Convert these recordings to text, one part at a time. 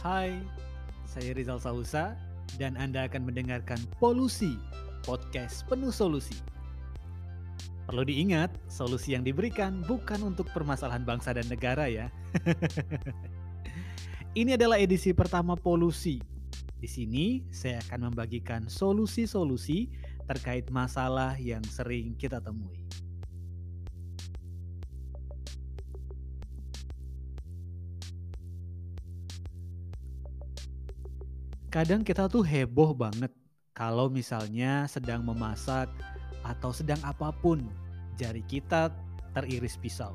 Hai, saya Rizal Sausa dan Anda akan mendengarkan Polusi, podcast penuh solusi. Perlu diingat, solusi yang diberikan bukan untuk permasalahan bangsa dan negara ya. Ini adalah edisi pertama Polusi. Di sini saya akan membagikan solusi-solusi terkait masalah yang sering kita temui. Kadang kita tuh heboh banget kalau misalnya sedang memasak atau sedang apa pun jari kita teriris pisau.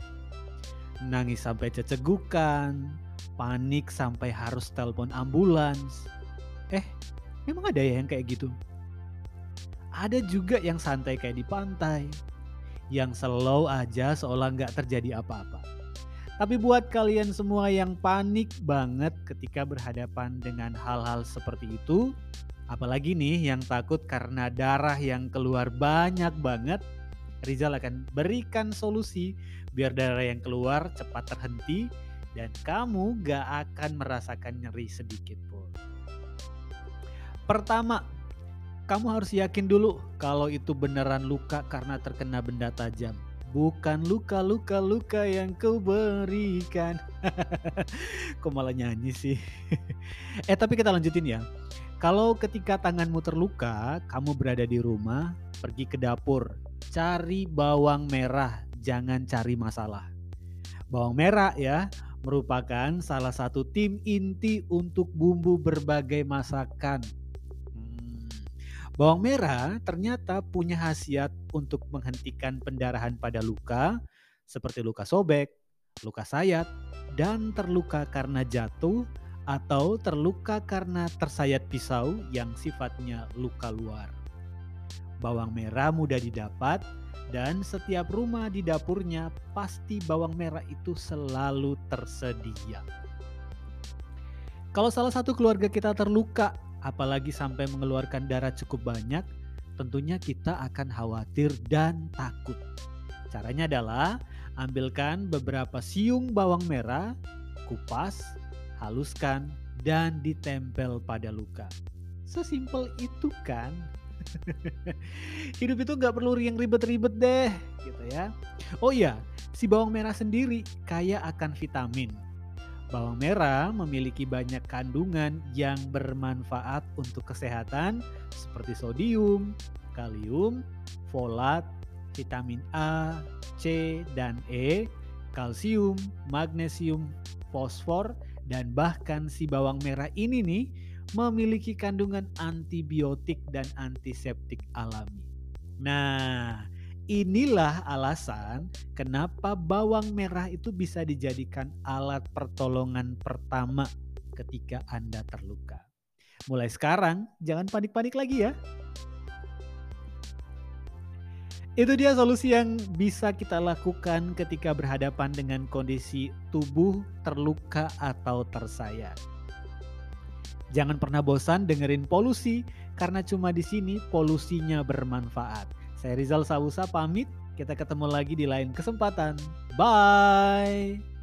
Nangis sampai cecegukan, panik sampai harus telepon ambulans. Eh, memang ada ya yang kayak gitu? Ada juga yang santai kayak di pantai, yang slow aja seolah nggak terjadi apa-apa. Tapi buat kalian semua yang panik banget ketika berhadapan dengan hal-hal seperti itu, apalagi nih yang takut karena darah yang keluar banyak banget, Rizal akan berikan solusi biar darah yang keluar cepat terhenti dan kamu gak akan merasakan nyeri sedikit pun. Pertama, kamu harus yakin dulu kalau itu beneran luka karena terkena benda tajam bukan luka-luka luka yang kau berikan. Kok malah nyanyi sih? eh tapi kita lanjutin ya. Kalau ketika tanganmu terluka, kamu berada di rumah, pergi ke dapur, cari bawang merah, jangan cari masalah. Bawang merah ya, merupakan salah satu tim inti untuk bumbu berbagai masakan Bawang merah ternyata punya khasiat untuk menghentikan pendarahan pada luka seperti luka sobek, luka sayat, dan terluka karena jatuh atau terluka karena tersayat pisau yang sifatnya luka luar. Bawang merah mudah didapat dan setiap rumah di dapurnya pasti bawang merah itu selalu tersedia. Kalau salah satu keluarga kita terluka apalagi sampai mengeluarkan darah cukup banyak, tentunya kita akan khawatir dan takut. Caranya adalah ambilkan beberapa siung bawang merah, kupas, haluskan, dan ditempel pada luka. Sesimpel itu kan. Hidup itu nggak perlu yang ribet-ribet deh, gitu ya. Oh iya, si bawang merah sendiri kaya akan vitamin Bawang merah memiliki banyak kandungan yang bermanfaat untuk kesehatan seperti sodium, kalium, folat, vitamin A, C, dan E, kalsium, magnesium, fosfor, dan bahkan si bawang merah ini nih memiliki kandungan antibiotik dan antiseptik alami. Nah, Inilah alasan kenapa bawang merah itu bisa dijadikan alat pertolongan pertama ketika Anda terluka. Mulai sekarang, jangan panik-panik lagi ya. Itu dia solusi yang bisa kita lakukan ketika berhadapan dengan kondisi tubuh terluka atau tersayat. Jangan pernah bosan dengerin polusi karena cuma di sini polusinya bermanfaat. Saya Rizal Sausa pamit. Kita ketemu lagi di lain kesempatan. Bye.